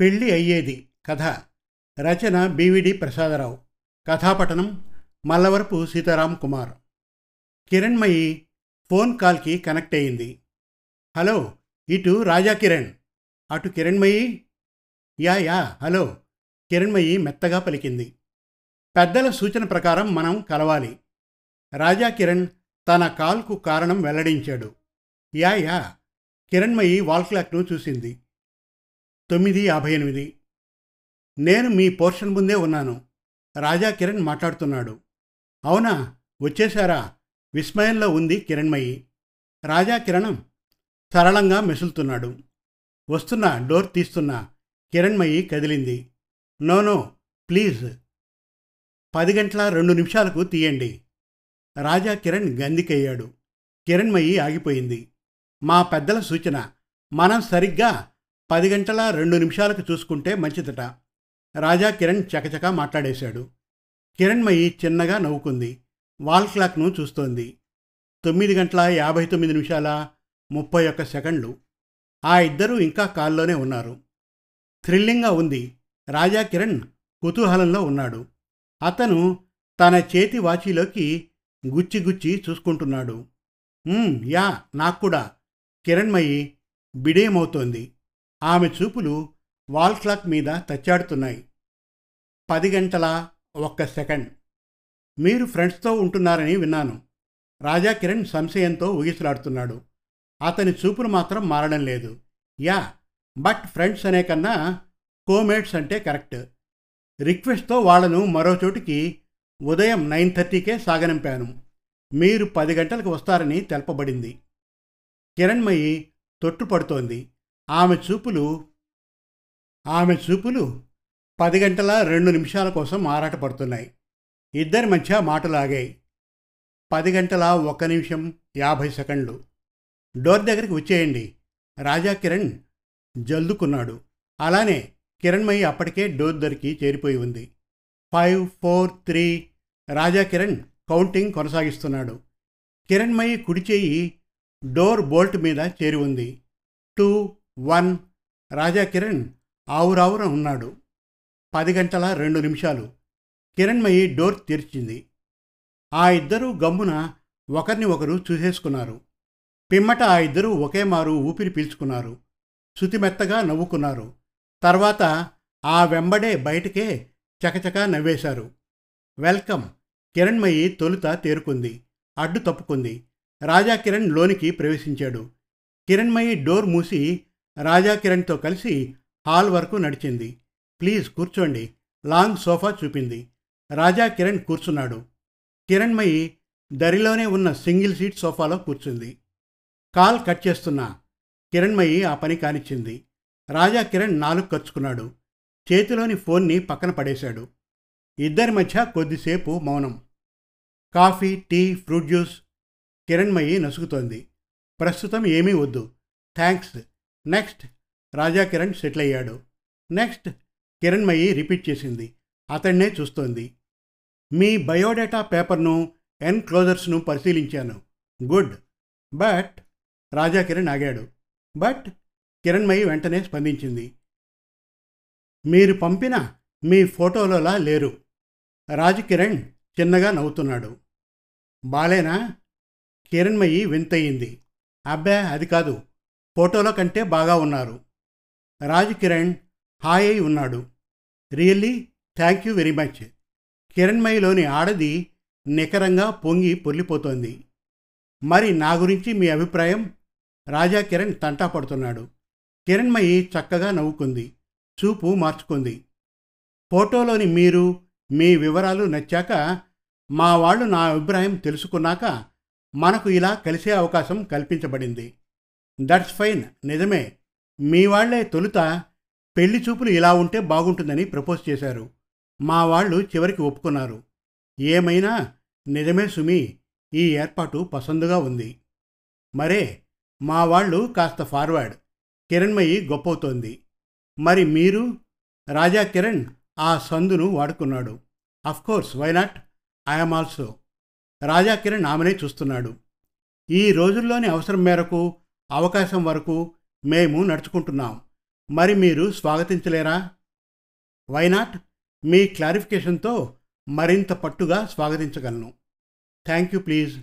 పెళ్ళి అయ్యేది కథ. రచన బివిడి ప్రసాదరావు. కథాపఠనం మల్లవరపు సీతారాం కుమార్. కిరణ్మయి ఫోన్ కాల్కి కనెక్ట్ అయింది. హలో ఇటు రాజా కిరణ్. అటు Kiranmayi? Yeah yeah hello. Kiranmayi మెత్తగా పలికింది. పెద్దల సూచన ప్రకారం మనం కలవాలి. రాజా కిరణ్ తన కాల్కు కారణం వెల్లడించాడు. Yeah yeah. కిరణ్మయి వాల్ క్లాక్ను చూసింది. తొమ్మిది యాభై ఎనిమిది. నేను మీ పోర్షన్ ముందే ఉన్నాను. రాజా కిరణ్ మాట్లాడుతున్నాడు. అవునా? వచ్చేశారా? విస్మయంలో ఉంది కిరణ్మయి. రాజా కిరణం సరళంగా మెసులుతున్నాడు. వస్తున్నా డోర్ తీస్తున్నా. కిరణ్మయి కదిలింది. No no please. పది గంటల రెండు నిమిషాలకు తీయండి. రాజా కిరణ్ గందికయ్యాడు. కిరణ్మయి ఆగిపోయింది. మా పెద్దల సూచన. మనం సరిగ్గా పది గంటల రెండు నిమిషాలకు చూసుకుంటే మంచిదట. రాజా కిరణ్ చకచకా మాట్లాడేశాడు. కిరణ్మయి చిన్నగా నవ్వుకుంది. వాల్ క్లాక్ను చూస్తోంది. తొమ్మిది గంటల యాభై తొమ్మిది నిమిషాల ముప్పై ఒక్క సెకండ్లు. ఆ ఇద్దరూ ఇంకా కాల్లోనే ఉన్నారు. థ్రిల్లింగ్గా ఉంది. రాజా కిరణ్ కుతూహలంలో ఉన్నాడు. అతను తన చేతి వాచీలోకి గుచ్చి గుచ్చి చూసుకుంటున్నాడు. యా నాకు కూడా. కిరణ్మయి బిడేమవుతోంది. ఆమె చూపులు వాల్ క్లాక్ మీద తచ్చాడుతున్నాయి. పది గంటల ఒక్క సెకండ్. మీరు ఫ్రెండ్స్తో ఉంటున్నారని విన్నాను. రాజా కిరణ్ సంశయంతో ఊగిసలాడుతున్నాడు. అతని చూపులు మాత్రం మారడం లేదు. యా బట్ ఫ్రెండ్స్ అనే కన్నా కోమేట్స్ అంటే కరెక్ట్. రిక్వెస్ట్తో వాళ్ళను మరో చోటికి ఉదయం నైన్ థర్టీకే సాగనంపాను. మీరు పది గంటలకు వస్తారని తెలపబడింది. కిరణ్మయి తొట్టుపడుతోంది. ఆమె చూపులు ఆమె చూపులు పది గంటల రెండు నిమిషాల కోసం ఆరాటపడుతున్నాయి ఇద్దరి మధ్య మాటలాగాయి. పది గంటల ఒక్క నిమిషం యాభై సెకండ్లు. డోర్ దగ్గరికి వచ్చేయండి. రాజా కిరణ్ జల్దుకున్నాడు అలానే కిరణ్మయి అప్పటికే డోర్ దొరికి చేరిపోయి ఉంది. Five four three Raja Kiran counting కొనసాగిస్తున్నాడు. Kiranmayi కుడి చేయి డోర్ బోల్ట్ మీద చేరి ఉంది. Two one. రాజా కిరణ్ ఆవురావున ఉన్నాడు. పది గంటల రెండు నిమిషాలు. కిరణ్మయి డోర్ తెరిచింది. ఆ ఇద్దరూ గమ్మున ఒకరిని ఒకరు చూసేసుకున్నారు. పిమ్మట ఆ ఇద్దరూ ఒకే మారు ఊపిరి పీల్చుకున్నారు. శుతిమెత్తగా నవ్వుకున్నారు. తర్వాత ఆ వెంబడే బయటకే చకచకా నవ్వేశారు. వెల్కమ్. కిరణ్మయి తొలుత తేరుకుంది. అడ్డు తప్పుకుంది. రాజా కిరణ్ లోనికి ప్రవేశించాడు. కిరణ్మయి డోర్ మూసి రాజా కిరణ్తో కలిసి హాల్ వరకు నడిచింది. ప్లీజ్ కూర్చోండి. లాంగ్ సోఫా చూపింది. రాజా కిరణ్ కూర్చున్నాడు. కిరణ్మయి దరిలోనే ఉన్న సింగిల్ సీట్ సోఫాలో కూర్చుంది. కాల్ కట్ చేస్తున్నా. కిరణ్మయి ఆ పని కానిచ్చింది. రాజా కిరణ్ నాలుగు ఖర్చుకున్నాడు చేతిలోని ఫోన్ని పక్కన పడేశాడు. ఇద్దరి మధ్య కొద్దిసేపు మౌనం. Coffee tea fruit juice. Kiranmayi నసుగుతోంది ప్రస్తుతం ఏమీ వద్దు. Thanks next Raja Kiran settle అయ్యాడు. నెక్స్ట్ కిరణ్మయి రిపీట్ చేసింది. అతన్నే చూస్తోంది. మీ బయోడేటా పేపర్ను ఎన్క్లోజర్స్ను పరిశీలించాను. గుడ్. బట్ రాజా కిరణ్ ఆగాడు. బట్ కిరణ్మయి వెంటనే స్పందించింది. మీరు పంపిన మీ ఫోటోలలా లేరు. రాజకిరణ్ చిన్నగా నవ్వుతున్నాడు. బాలేనా? కిరణ్మయి వింతయింది. అబ్బే అది కాదు. ఫోటోలో కంటే బాగా ఉన్నారు. రాజ్ కిరణ్ హాయ్ అయి ఉన్నాడు. Really thank you very much. కిరణ్మయిలోని ఆడది నికరంగా పొంగి పొర్లిపోతోంది. మరి నా గురించి మీ అభిప్రాయం? రాజా కిరణ్ తంటా పడుతున్నాడు. కిరణ్మయి చక్కగా నవ్వుకుంది. చూపు మార్చుకుంది. ఫోటోలోని మీరు మీ వివరాలు నచ్చాక మా వాళ్ళు నా అభిప్రాయం తెలుసుకున్నాక మనకు ఇలా కలిసే అవకాశం కల్పించబడింది. దట్స్ ఫైన్ నిజమే. మీ వాళ్ళే తొలుత పెళ్ళి చూపులు ఇలా ఉంటే బాగుంటుందని ప్రపోజ్ చేశారు. మా వాళ్ళు చివరికి ఒప్పుకున్నారు. ఏమైనా? నిజమే సుమి. ఈ ఏర్పాటు పసందుగా ఉంది. మరే మా వాళ్ళు కాస్త ఫార్వర్డ్ కిరణ్మయి గొప్పవుతోంది. మరి మీరు? రాజా కిరణ్ ఆ సందును వాడుకున్నాడు. Of course why not I'm also Raja Kiran ఆమెనే చూస్తున్నాడు. ఈ రోజుల్లోని అవసరం మేరకు అవకాశం వరకు మేము నడుచుకుంటున్నాం. మరి మీరు స్వాగతించలేరా? వైనాట్ మీ క్లారిఫికేషన్తో మరింత పట్టుగా స్వాగతించగలను. Thank you please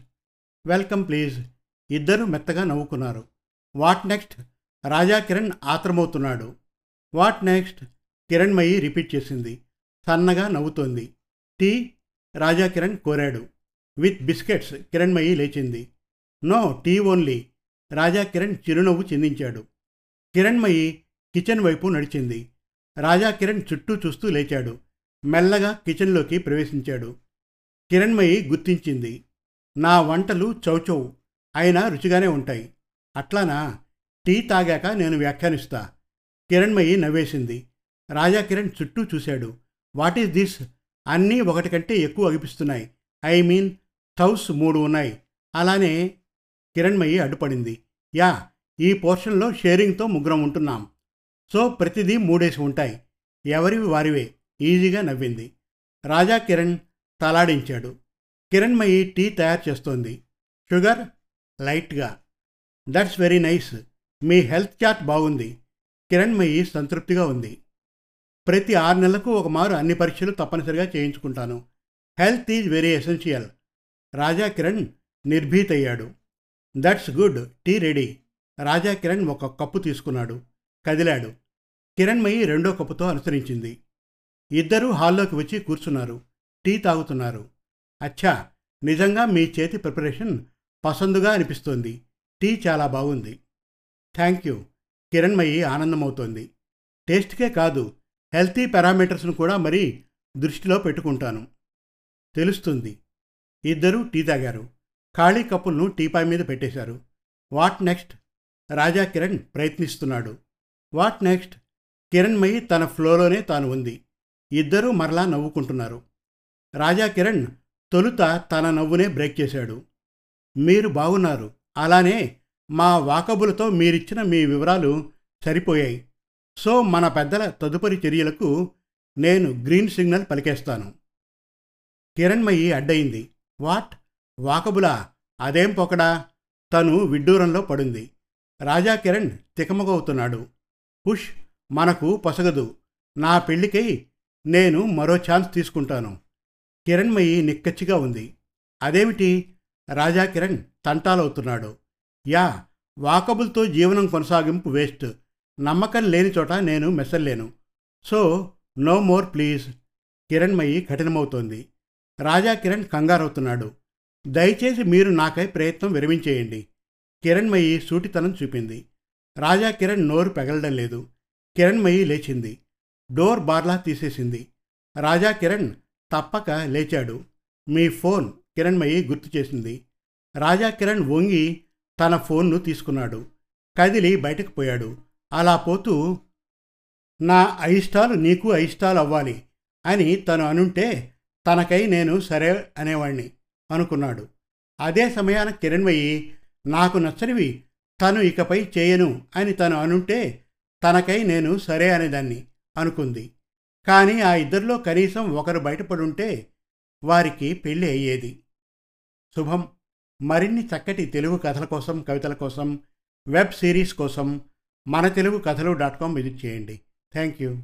welcome please ఇద్దరు మెత్తగా నవ్వుకున్నారు. వాట్ నెక్స్ట్ రాజా కిరణ్ ఆత్రమవుతున్నాడు. వాట్ నెక్స్ట్ కిరణ్మయి రిపీట్ చేసింది. సన్నగా నవ్వుతోంది. టీ రాజా కిరణ్ కోరాడు. విత్ బిస్కెట్స్ కిరణ్మయి లేచింది. No tea only Raja Kiran చిరునవ్వు చిందించాడు. కిరణ్మయి కిచెన్ వైపు నడిచింది. రాజా కిరణ్ చుట్టూ చూస్తూ లేచాడు. మెల్లగా కిచెన్లోకి ప్రవేశించాడు. కిరణ్మయి గుర్తించింది. నా వంటలు చౌచౌ అయినా రుచిగానే ఉంటాయి. అట్లానా? టీ తాగాక నేను వ్యాఖ్యానిస్తా. కిరణ్మయి నవ్వేసింది. రాజా కిరణ్ చుట్టూ చూశాడు. What is this? అన్నీ ఒకటి కంటే ఎక్కువ అగిపిస్తున్నాయి. ఐ మీన్ థౌస్ మూడు ఉన్నాయి. అలానే కిరణ్మయి అడ్డుపడింది. యా ఈ పోర్షన్లో షేరింగ్తో ముగ్గురం ఉంటున్నాం. సో ప్రతిదీ మూడేసి ఉంటాయి. ఎవరివి వారివే. ఈజీగా నవ్వింది. రాజా కిరణ్ తలాడించాడు. కిరణ్మయి టీ తయారు చేస్తోంది. షుగర్ లైట్గా. That's very nice. Me health chart బాగుంది. కిరణ్మయి సంతృప్తిగా ఉంది. ప్రతి ఆరు నెలలకు ఒక మారు అన్ని పరీక్షలు తప్పనిసరిగా చేయించుకుంటాను. Health is very essential. Raja Kiran నిర్భీతయ్యాడు. That's good tea ready Raja Kiran ఒక కప్పు తీసుకున్నాడు. కదిలాడు. కిరణ్మయి రెండో కప్పుతో అనుసరించింది. ఇద్దరూ హాల్లోకి వచ్చి కూర్చున్నారు. టీ తాగుతున్నారు. అచ్చా! నిజంగా మీ చేతి ప్రిపరేషన్ పసందుగా అనిపిస్తోంది. టీ చాలా బాగుంది. Thank you. కిరణ్మయి ఆనందమవుతోంది. టేస్ట్కే కాదు. హెల్తీ పారామీటర్స్ను కూడా మరీ దృష్టిలో పెట్టుకుంటాను. తెలుస్తుంది. ఇద్దరూ టీ తాగారు. ఖాళీ కప్పులను టీపాయ్ మీద పెట్టేశారు. What next? రాజా కిరణ్ ప్రయత్నిస్తున్నాడు. What next? కిరణ్మయి తన ఫ్లోలోనే తాను ఉంది. ఇద్దరూ మరలా నవ్వుకుంటున్నారు. రాజా కిరణ్ తొలుత తన నవ్వునే బ్రేక్ చేశాడు. మీరు బాగున్నారు. అలానే మా వాకబులతో మీరిచ్చిన మీ వివరాలు సరిపోయాయి. సో మన పెద్దల తదుపరి చర్యలకు నేను గ్రీన్ సిగ్నల్ పలికేస్తాను. కిరణ్మయి అడ్డయింది. వాట్? వాకబులా అదేం పొకడా? తను విడ్డూరంలో పడింది. రాజా కిరణ్ తికమగవుతున్నాడు. పుష్ మనకు పొసగదు. నా పెళ్ళికై నేను మరో ఛాన్స్ తీసుకుంటాను. కిరణ్మయి నిక్కచ్చిగా ఉంది. అదేమిటి? రాజా కిరణ్ తంటాలవుతున్నాడు. యా వాకబుల్తో జీవనం కొనసాగింపు వేస్ట్. నమ్మకం లేని చోట నేను మెసల్లేను. So no more please. Kiranmayi కఠినమవుతోంది. Raja Kiran కంగారవుతున్నాడు. దయచేసి మీరు నాకై ప్రయత్నం విరమించేయండి. కిరణ్మయి సూటితనం చూపింది. రాజా కిరణ్ నోరు పెగలడం లేదు. కిరణ్మయి లేచింది. డోర్ బార్లా తీసేసింది. రాజా కిరణ్ తప్పక లేచాడు. మీ ఫోన్ కిరణ్మయి గుర్తు చేసింది. రాజా కిరణ్ వంగి తన ఫోన్ను తీసుకున్నాడు. కదిలి బయటకు పోయాడు. అలా పోతూ నా అయిష్టాలు నీకు అయిష్టాలు అవ్వాలి అని తను అనుంటే తనకై నేను సరే అనేవాణ్ణి. అనుకున్నాడు. అదే సమయాన కిరణ్మయి నాకు నచ్చనివి తను ఇకపై చేయను అని తను అనుంటే తనకై నేను సరే అనేదాన్ని అనుకుంది. కానీ ఆ ఇద్దరిలో కనీసం ఒకరు బయటపడుంటే వారికి పెళ్ళి అయ్యేది. శుభం. మరిన్ని చక్కటి తెలుగు కథల కోసం కవితల కోసం వెబ్ సిరీస్ కోసం మన తెలుగు కథలు డాట్ కామ్ విజిట్ చేయండి. Thank you.